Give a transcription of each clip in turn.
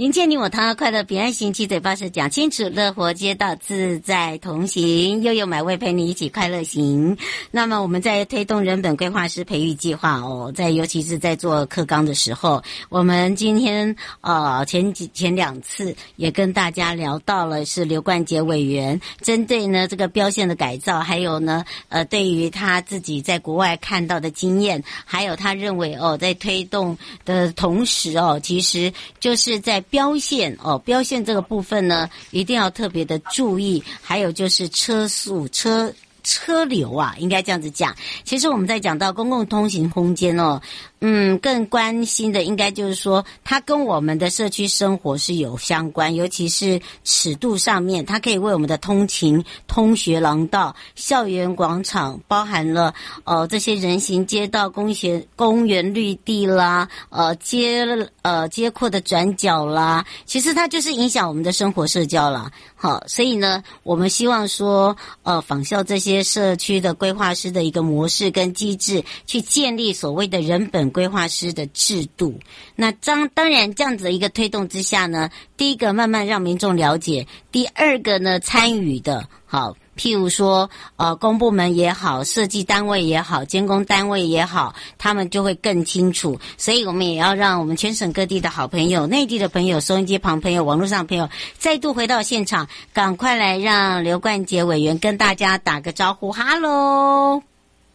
迎接你我他，快乐平安行，七嘴八舌讲清楚，乐活街道自在同行，悠悠美味陪你一起快乐行。那么我们在推动人本规划师培育计划哦，在尤其是在做课纲的时候，我们今天呃前几前两次也跟大家聊到了，是刘冠杰委员针对呢这个标线的改造，还有呢呃对于他自己在国外看到的经验，还有他认为哦在推动的同时哦，其实就是在。标线哦，标线这个部分呢，一定要特别的注意。还有就是车速、车车流啊，应该这样子讲。其实我们在讲到公共通行空间哦。嗯，更关心的应该就是说，它跟我们的社区生活是有相关，尤其是尺度上面，它可以为我们的通勤、通学廊道、校园广场，包含了呃这些人行街道、公园、公园绿地啦，呃街呃街廓的转角啦，其实它就是影响我们的生活社交啦。好，所以呢，我们希望说，呃，仿效这些社区的规划师的一个模式跟机制，去建立所谓的人本。规划师的制度，那当当然这样子的一个推动之下呢，第一个慢慢让民众了解，第二个呢参与的，好，譬如说呃公部门也好，设计单位也好，监工单位也好，他们就会更清楚。所以我们也要让我们全省各地的好朋友、内地的朋友、收音机旁朋友、网络上朋友再度回到现场，赶快来让刘冠杰委员跟大家打个招呼，哈喽。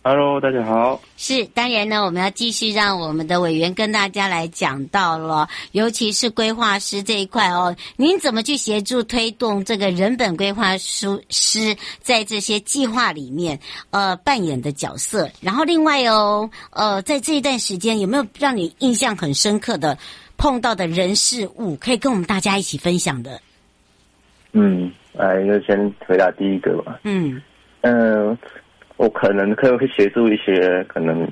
Hello，大家好。是，当然呢，我们要继续让我们的委员跟大家来讲到了，尤其是规划师这一块哦，您怎么去协助推动这个人本规划师师在这些计划里面呃扮演的角色？然后另外哦，呃，在这一段时间有没有让你印象很深刻的碰到的人事物，可以跟我们大家一起分享的？嗯，来，就先回答第一个吧。嗯嗯。呃我可能可以会协助一些可能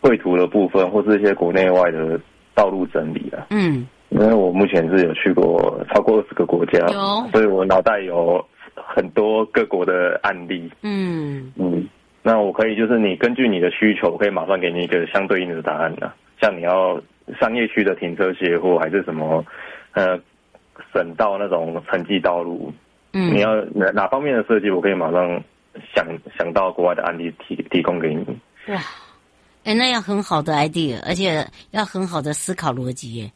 绘图的部分，或是一些国内外的道路整理啊。嗯，因为我目前是有去过超过二十个国家，有，所以我脑袋有很多各国的案例。嗯嗯，那我可以就是你根据你的需求，我可以马上给你一个相对应的答案啊。像你要商业区的停车卸货，还是什么呃省道那种城际道路，嗯，你要哪哪方面的设计，我可以马上。想想到国外的案例提提供给你哇，哎，那要很好的 idea，而且要很好的思考逻辑耶。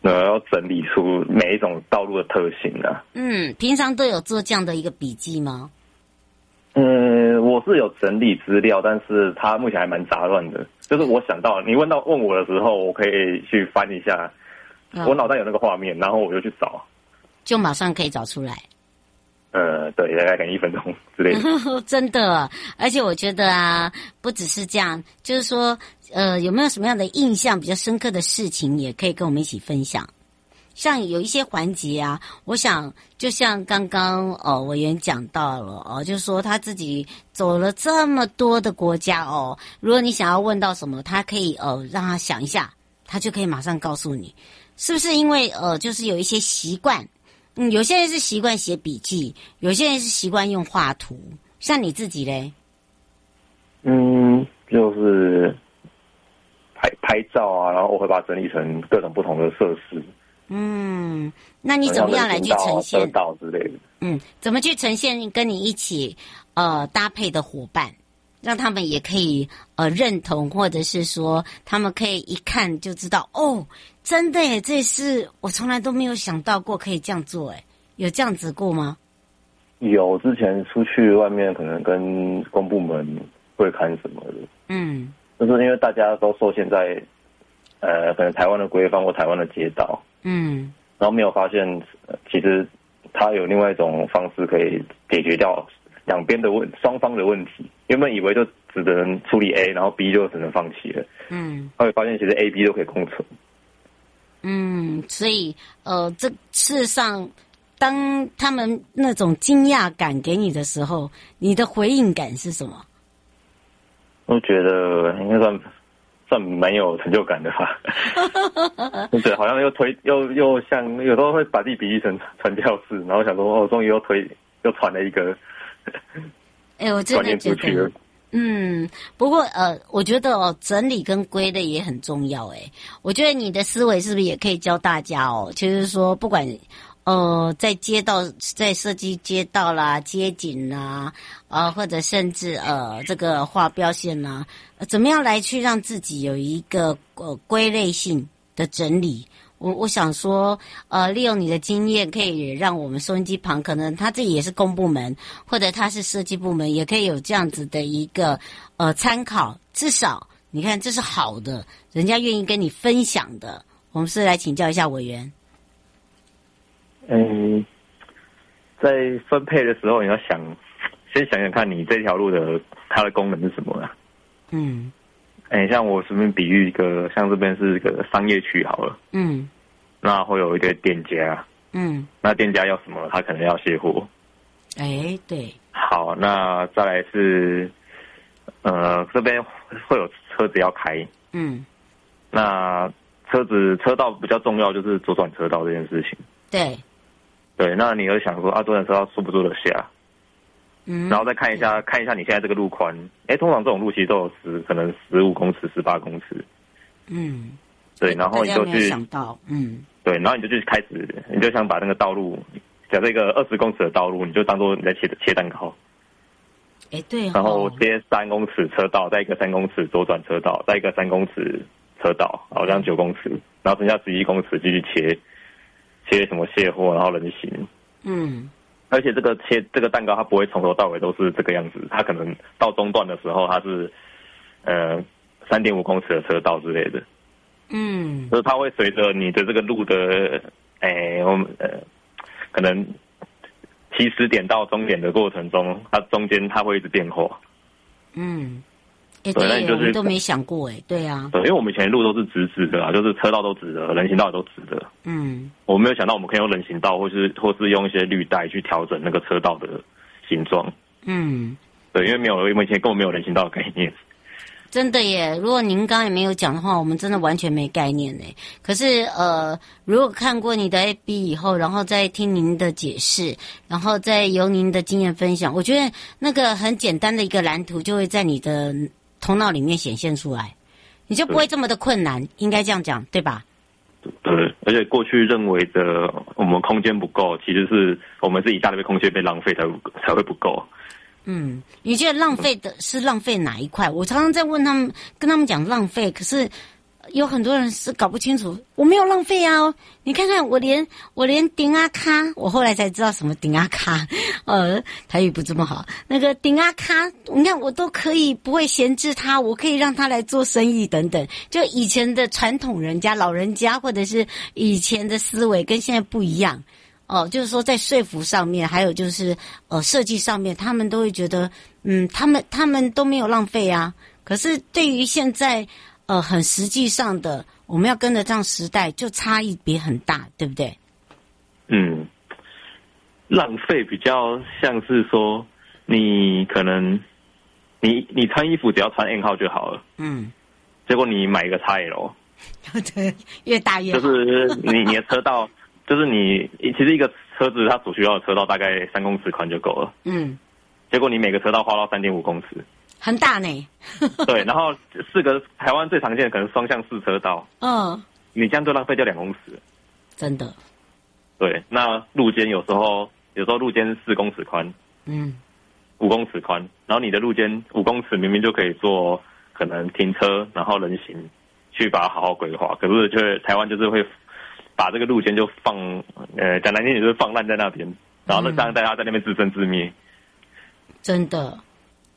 那要整理出每一种道路的特性啊。嗯，平常都有做这样的一个笔记吗？嗯，我是有整理资料，但是它目前还蛮杂乱的。就是我想到你问到问我的时候，我可以去翻一下，嗯、我脑袋有那个画面，然后我就去找，就马上可以找出来。对，大概等一分钟之类的。真的，而且我觉得啊，不只是这样，就是说，呃，有没有什么样的印象比较深刻的事情，也可以跟我们一起分享。像有一些环节啊，我想就像刚刚哦，委员讲到了哦，就是说他自己走了这么多的国家哦，如果你想要问到什么，他可以呃让他想一下，他就可以马上告诉你，是不是因为呃，就是有一些习惯。嗯，有些人是习惯写笔记，有些人是习惯用画图，像你自己嘞。嗯，就是拍拍照啊，然后我会把它整理成各种不同的设施。嗯，那你怎么样来去呈现？嗯，怎么去呈现跟你一起呃搭配的伙伴？让他们也可以呃认同，或者是说他们可以一看就知道哦，真的耶，这是我从来都没有想到过可以这样做，哎，有这样子过吗？有，之前出去外面可能跟公部门会看什么的，嗯，就是因为大家都受限在呃，可能台湾的规范或台湾的街道。嗯，然后没有发现，其实他有另外一种方式可以解决掉两边的问双方的问题。原本以为就只能处理 A，然后 B 就只能放弃了。嗯，后来发现其实 A、B 都可以共存。嗯，所以呃，这事实上，当他们那种惊讶感给你的时候，你的回应感是什么？我觉得应该算。算蛮有成就感的吧，对，好像又推又又像有时候会把自己比喻成传教士，然后想说哦，终于又推又传了一个，哎、欸，我真的觉得，嗯，不过呃，我觉得哦，整理跟归类也很重要，哎，我觉得你的思维是不是也可以教大家哦？就是说，不管。呃，在街道，在设计街道啦、街景啦，呃，或者甚至呃，这个画标线啦，呃，怎么样来去让自己有一个呃归类性的整理？我我想说，呃，利用你的经验，可以让我们收音机旁，可能他自己也是公部门，或者他是设计部门，也可以有这样子的一个呃参考。至少你看，这是好的，人家愿意跟你分享的。我们是来请教一下委员。嗯，在分配的时候，你要想，先想想看你这条路的它的功能是什么啊？嗯，哎，像我随便比喻一个，像这边是一个商业区好了。嗯，那会有一个店家。嗯，那店家要什么？他可能要卸货。哎，对。好，那再来是，呃，这边会有车子要开。嗯，那车子车道比较重要，就是左转车道这件事情。对。对，那你会想说啊，左转车道坐不坐得下？嗯，然后再看一下，看一下你现在这个路宽，哎，通常这种路其实都有十，可能十五公尺、十八公尺。嗯，对，然后你就去想到，嗯，对，然后你就去开始，你就想把那个道路，假设一个二十公尺的道路，你就当做你在切切蛋糕。哎，对、哦，然后接三公尺车道，再一个三公尺左转车道，再一个三公尺车道，好像九公尺，然后剩下十一公尺继续切。切什么卸货，然后人行。嗯，而且这个切这个蛋糕，它不会从头到尾都是这个样子，它可能到中段的时候，它是呃三点五公尺的车道之类的。嗯，就是它会随着你的这个路的，哎，我们呃可能起始点到终点的过程中，它中间它会一直变化。嗯。欸、对，那你就是都没想过哎，对啊，对，因为我们以前的路都是直直的啊，就是车道都直的，人行道也都直的。嗯，我没有想到我们可以用人行道，或是或是用一些绿带去调整那个车道的形状。嗯，对，因为没有，因为以前根本没有人行道的概念。真的耶，如果您刚刚也没有讲的话，我们真的完全没概念呢。可是呃，如果看过你的 A B 以后，然后再听您的解释，然后再由您的经验分享，我觉得那个很简单的一个蓝图就会在你的。头脑里面显现出来，你就不会这么的困难，应该这样讲，对吧？对，而且过去认为的我们空间不够，其实是我们是一大堆空间被浪费才才会不够。嗯，你觉得浪费的是浪费哪一块？我常常在问他们，跟他们讲浪费，可是。有很多人是搞不清楚，我没有浪费啊！你看看我连我连顶阿卡，我后来才知道什么顶阿卡，呃，台语不这么好。那个顶阿卡，你看我都可以不会闲置它，我可以让他来做生意等等。就以前的传统人家、老人家，或者是以前的思维跟现在不一样哦、就是说在说服上面，还有就是呃设计上面，他们都会觉得，嗯，他们他们都没有浪费啊。可是对于现在。呃，很实际上的，我们要跟得上时代，就差异别很大，对不对？嗯，浪费比较像是说，你可能你你穿衣服只要穿 N 号就好了，嗯，结果你买一个 XL，对，越大越好，就是你你的车道，就是你其实一个车子它所需要的车道大概三公尺宽就够了，嗯，结果你每个车道花到三点五公尺。很大呢。对，然后四个台湾最常见的可能双向四车道。嗯，你这样就浪费掉两公尺。真的。对，那路肩有时候有时候路肩四公尺宽，嗯，五公尺宽，然后你的路肩五公尺明明就可以做可能停车，然后人行去把它好好规划，可是却台湾就是会把这个路肩就放，呃，讲难听点就是放烂在那边，然后呢让大家在那边自生自灭。真的。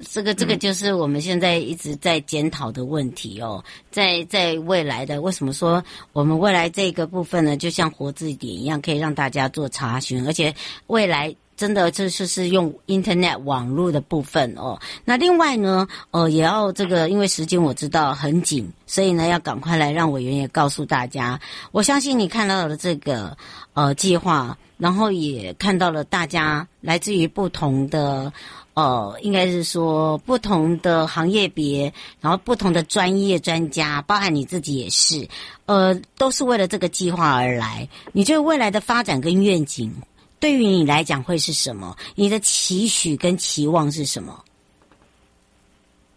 这个这个就是我们现在一直在检讨的问题哦，在在未来的为什么说我们未来这个部分呢，就像活字典一样，可以让大家做查询，而且未来真的这就是用 Internet 网络的部分哦。那另外呢，呃，也要这个，因为时间我知道很紧，所以呢要赶快来让委员也告诉大家。我相信你看到了这个呃计划，然后也看到了大家来自于不同的。呃，应该是说不同的行业别，然后不同的专业专家，包含你自己也是，呃，都是为了这个计划而来。你觉得未来的发展跟愿景，对于你来讲会是什么？你的期许跟期望是什么？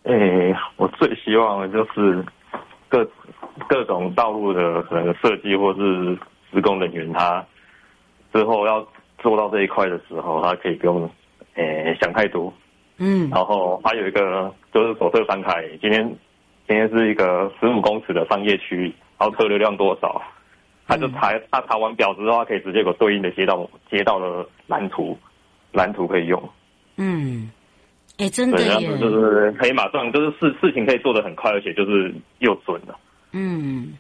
诶、我最希望的就是各各种道路的可能设计或是施工人员，他之后要做到这一块的时候，他可以不用。诶、欸，想太多，嗯，然后还有一个就是左侧翻开，今天今天是一个十五公尺的商业区，然后车流量多少，他就查他查完表之后，他可以直接给我对应的街道街道的蓝图，蓝图可以用，嗯，哎、欸，真的耶，就是可以马上就是事事情可以做的很快，而且就是又准了，嗯。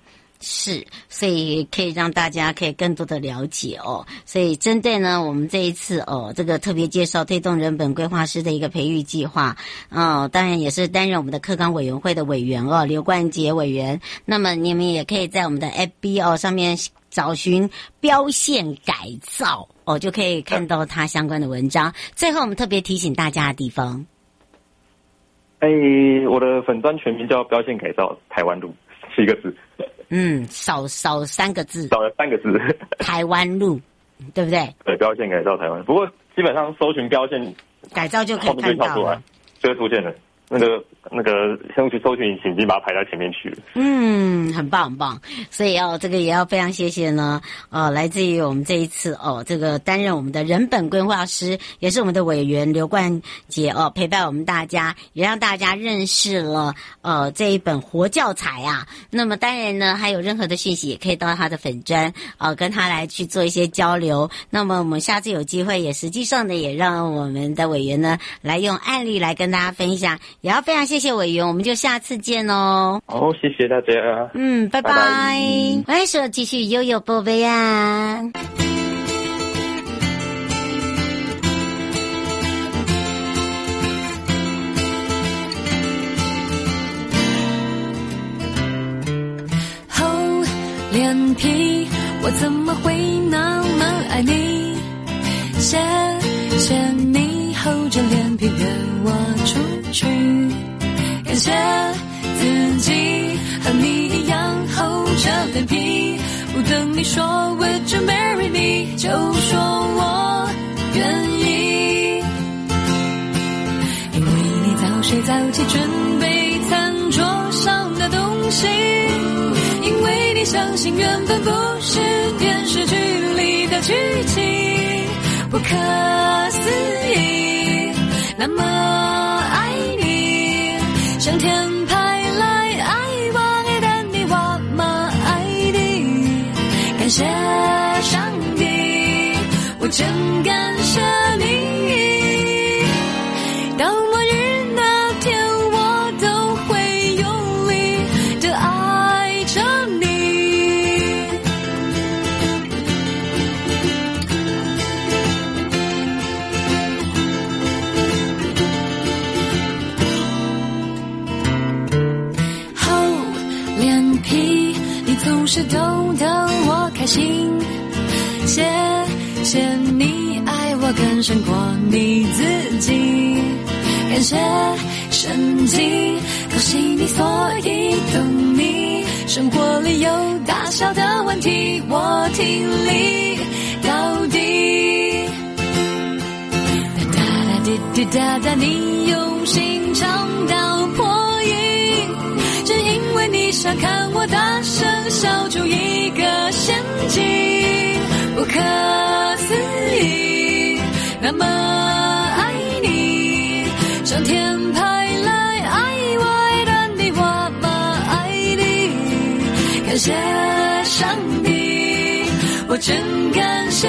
是，所以可以让大家可以更多的了解哦。所以针对呢，我们这一次哦，这个特别介绍推动人本规划师的一个培育计划，哦，当然也是担任我们的课纲委员会的委员哦，刘冠杰委员。那么你们也可以在我们的 FB 哦上面找寻标线改造哦，就可以看到他相关的文章。最后，我们特别提醒大家的地方，哎，我的粉专全名叫标线改造台湾路，七个字。嗯，少少三个字，少了三个字。台湾路，对不对？对，标线改造台湾。不过基本上搜寻标线改造就可以看到了，就会出现了。那个那个，先去搜寻引擎，已经把它排到前面去。嗯，很棒很棒。所以哦，这个也要非常谢谢呢。呃，来自于我们这一次哦，这个担任我们的人本规划师，也是我们的委员刘冠杰哦，陪伴我们大家，也让大家认识了呃这一本活教材啊。那么当然呢，还有任何的讯息，也可以到他的粉专呃，跟他来去做一些交流。那么我们下次有机会，也实际上呢，也让我们的委员呢来用案例来跟大家分享。也要非常谢谢委员，我们就下次见哦。好，谢谢大家。嗯，拜拜。来说继续悠悠宝贝啊。厚脸皮，我怎么会那么爱你？谢谢你厚着脸皮约我出去。感谢自己和你一样厚着脸皮，不等你说 Would you marry me，就说我愿意。因为你早睡早起准备餐桌上的东西，因为你相信缘分不是电视剧里的剧情，不可思议，那么。向天派来爱我爱的你，我么爱你，感谢。谢神经高兴你，所以懂你。生活里有大小的问题，我听力到底。哒哒哒滴滴答答，你用心唱到破音，只因为你想看我大声笑出一个陷阱，不可思议，那么谢上帝，我真感谢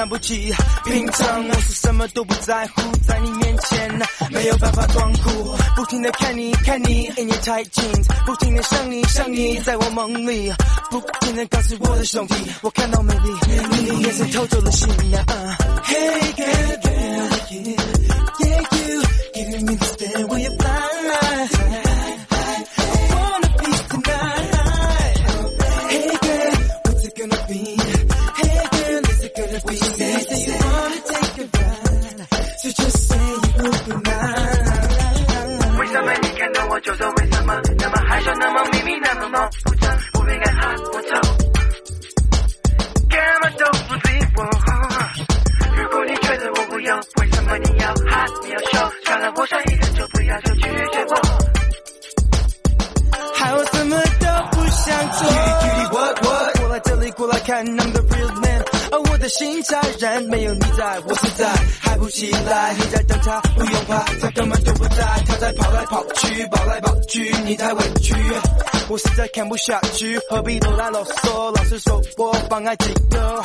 看不起。平常我是什么都不在乎，在你面前没有办法装酷。不停的看你看你，in your tight jeans，不停的想你想你，在我梦里，不停的告诉我的兄弟，我看到美丽，你的眼神偷走了心呀。Hey girl，yeah，yeah，you，giving me the stare say you wanna take a ride. So just say you open mind. 起来。你在等他，不用怕，他根本就不在。他在跑来跑去，跑来跑去，你太委屈，我实在看不下去。何必啰啦啰嗦，老是说我妨碍几个，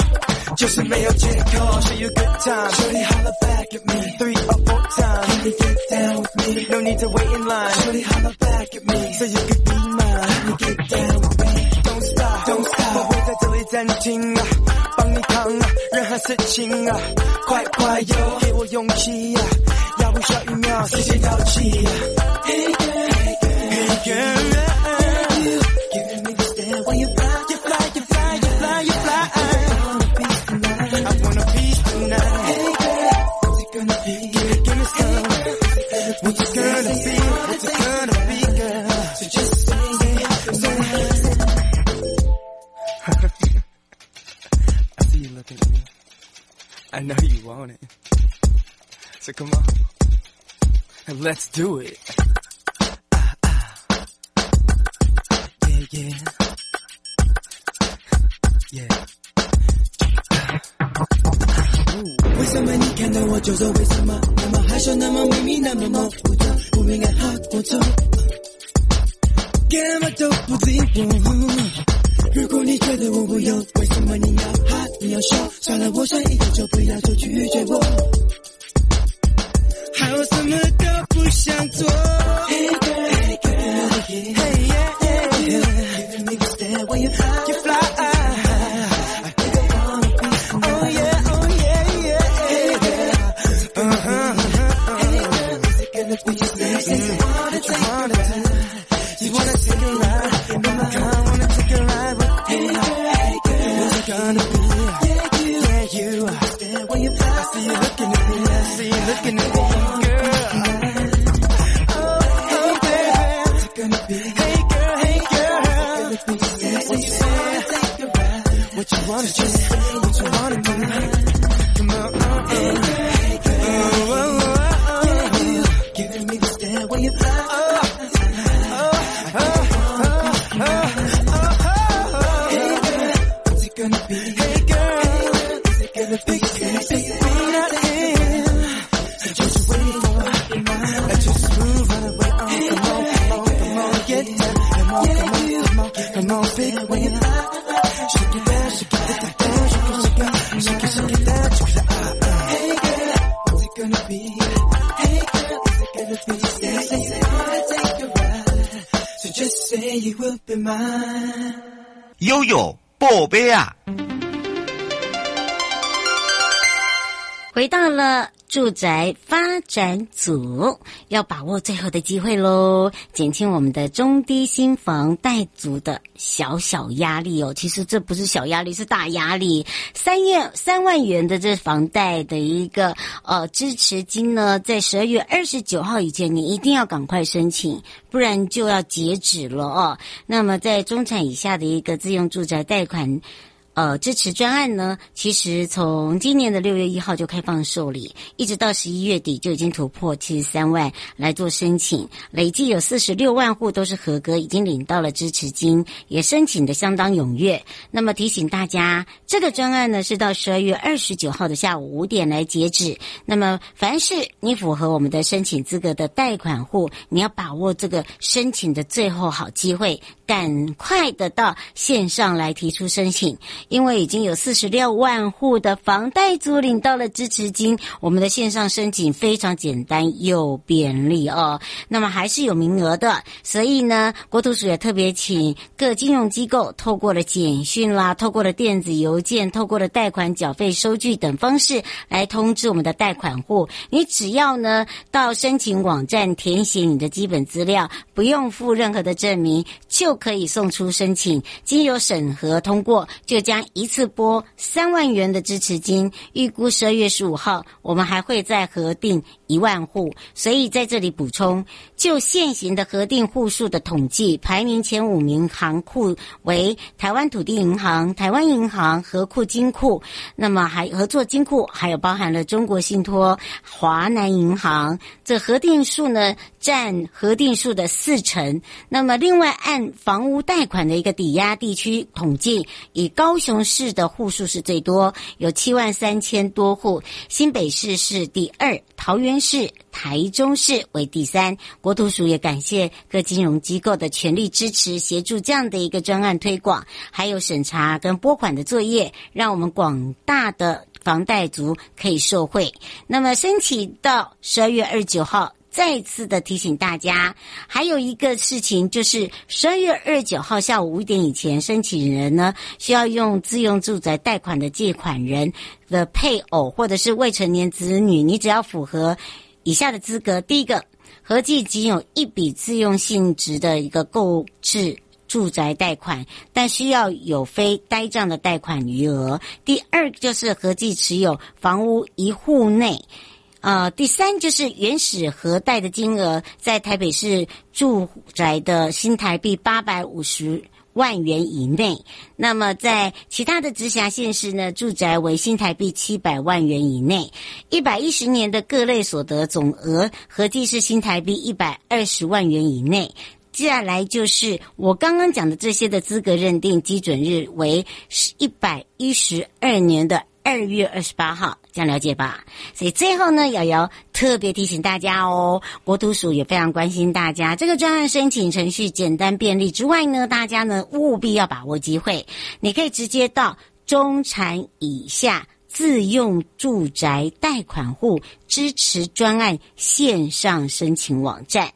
就是没有借口。Show you good time，Shorty holla back at me，three or four times，Can you get down with me？No need to wait in line，Shorty holla back at me，so you could be mine，Can you get down with me？Don't stop，Don't stop。暂停啊，帮你扛事情啊，快快有，给我勇气呀，要不下一秒，时间到期呀。Hey girl, let's do it. Ah, ah. Yeah, yeah. Yeah. 为什么你看到我就说为什么那么害羞那么秘密那么模糊的不应该好过头，干嘛都不理我。如果你觉得我不优，为什么你要害？你要说？算了，我想一个就不要就拒绝我。还有什么都不想做。Hey girl, hey girl, hey yeah, hey yeah. Giving me the stare when you fly, Just 了住宅发展组，要把握最后的机会喽，减轻我们的中低薪房贷族的小小压力哦。其实这不是小压力，是大压力。三月三万元的这房贷的一个呃支持金呢，在十二月二十九号以前，你一定要赶快申请，不然就要截止了哦。那么在中产以下的一个自用住宅贷款。呃，支持专案呢，其实从今年的六月一号就开放受理，一直到十一月底就已经突破七十三万来做申请，累计有四十六万户都是合格，已经领到了支持金，也申请的相当踊跃。那么提醒大家，这个专案呢是到十二月二十九号的下午五点来截止。那么凡是你符合我们的申请资格的贷款户，你要把握这个申请的最后好机会，赶快的到线上来提出申请。因为已经有四十六万户的房贷租领到了支持金，我们的线上申请非常简单又便利哦。那么还是有名额的，所以呢，国土署也特别请各金融机构透过了简讯啦，透过了电子邮件，透过了贷款缴费收据等方式来通知我们的贷款户。你只要呢到申请网站填写你的基本资料，不用付任何的证明，就可以送出申请，经由审核通过，就将。一次拨三万元的支持金，预估十二月十五号，我们还会再核定一万户。所以在这里补充，就现行的核定户数的统计，排名前五名行库为台湾土地银行、台湾银行、合库金库，那么还合作金库，还有包含了中国信托、华南银行。这核定数呢，占核定数的四成。那么另外按房屋贷款的一个抵押地区统计，以高雄市的户数是最多，有七万三千多户；新北市是第二，桃园市、台中市为第三。国土署也感谢各金融机构的全力支持，协助这样的一个专案推广，还有审查跟拨款的作业，让我们广大的房贷族可以受惠。那么申请到十二月二十九号。再次的提醒大家，还有一个事情就是十二月二十九号下午五点以前，申请人呢需要用自用住宅贷款的借款人的配偶或者是未成年子女，你只要符合以下的资格：第一个，合计仅有一笔自用性质的一个购置住宅贷款，但需要有非呆账的贷款余额；第二就是合计持有房屋一户内。呃，第三就是原始核贷的金额在台北市住宅的新台币八百五十万元以内，那么在其他的直辖县市呢，住宅为新台币七百万元以内，一百一十年的各类所得总额合计是新台币一百二十万元以内。接下来就是我刚刚讲的这些的资格认定基准日为一百一十二年的。二月二十八号，这样了解吧？所以最后呢，瑶瑶特别提醒大家哦，国土署也非常关心大家。这个专案申请程序简单便利之外呢，大家呢务必要把握机会。你可以直接到中产以下自用住宅贷款户支持专案线上申请网站，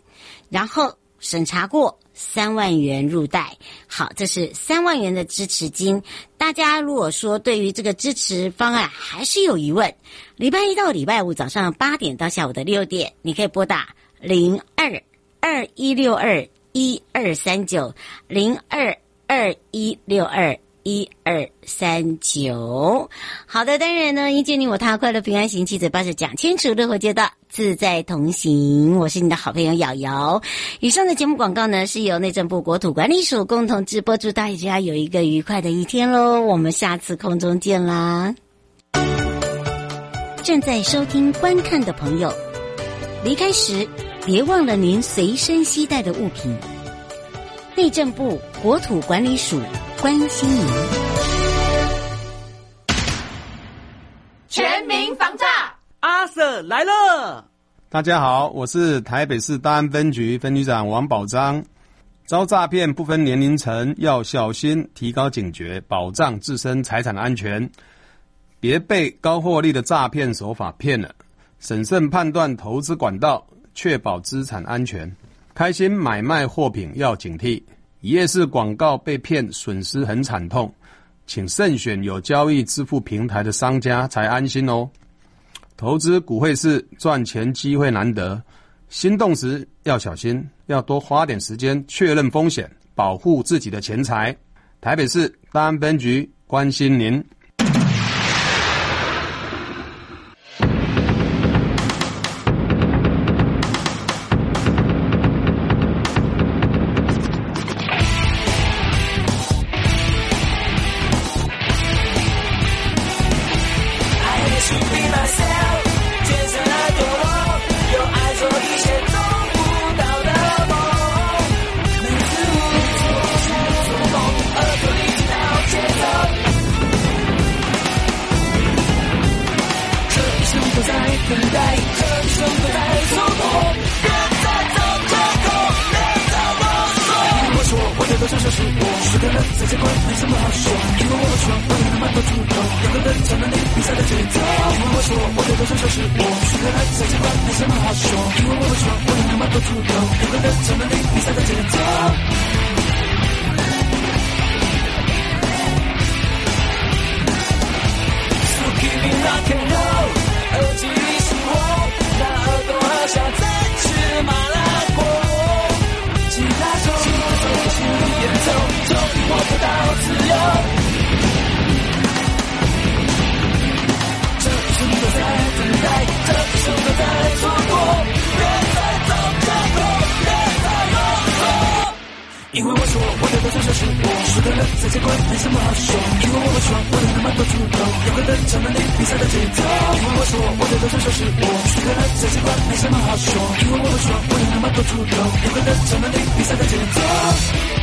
然后审查过。三万元入袋，好，这是三万元的支持金。大家如果说对于这个支持方案还是有疑问，礼拜一到礼拜五早上八点到下午的六点，你可以拨打零二二一六二一二三九零二二一六二。一二三九，好的，当然呢，迎接你我他，快乐平安行，七嘴八舌讲清楚，乐活街道自在同行。我是你的好朋友瑶瑶。以上的节目广告呢，是由内政部国土管理署共同直播，祝大家有一个愉快的一天喽！我们下次空中见啦！正在收听观看的朋友，离开时别忘了您随身携带的物品。内政部国土管理署。关心您，全民防诈，阿 Sir 来了。大家好，我是台北市大安分局分局长王宝章。遭诈骗不分年龄层，要小心，提高警觉，保障自身财产的安全。别被高获利的诈骗手法骗了，审慎判断投资管道，确保资产安全。开心买卖货品要警惕，一夜式广告被骗，损失很惨痛，请慎选有交易支付平台的商家才安心哦。投资股汇市赚钱机会难得，心动时要小心，要多花点时间确认风险，保护自己的钱财。台北市大安分局关心您。因为我说，我的梦想就是我。输的人再见怪，没什么好说。因为我们说，我的能慢慢主动，有个人抢了你比赛的节奏。因为我说，我的梦想就是我。输的人再见怪，没什么好说。因为我们说，我的能慢慢主动，有个人抢了你比赛的节奏。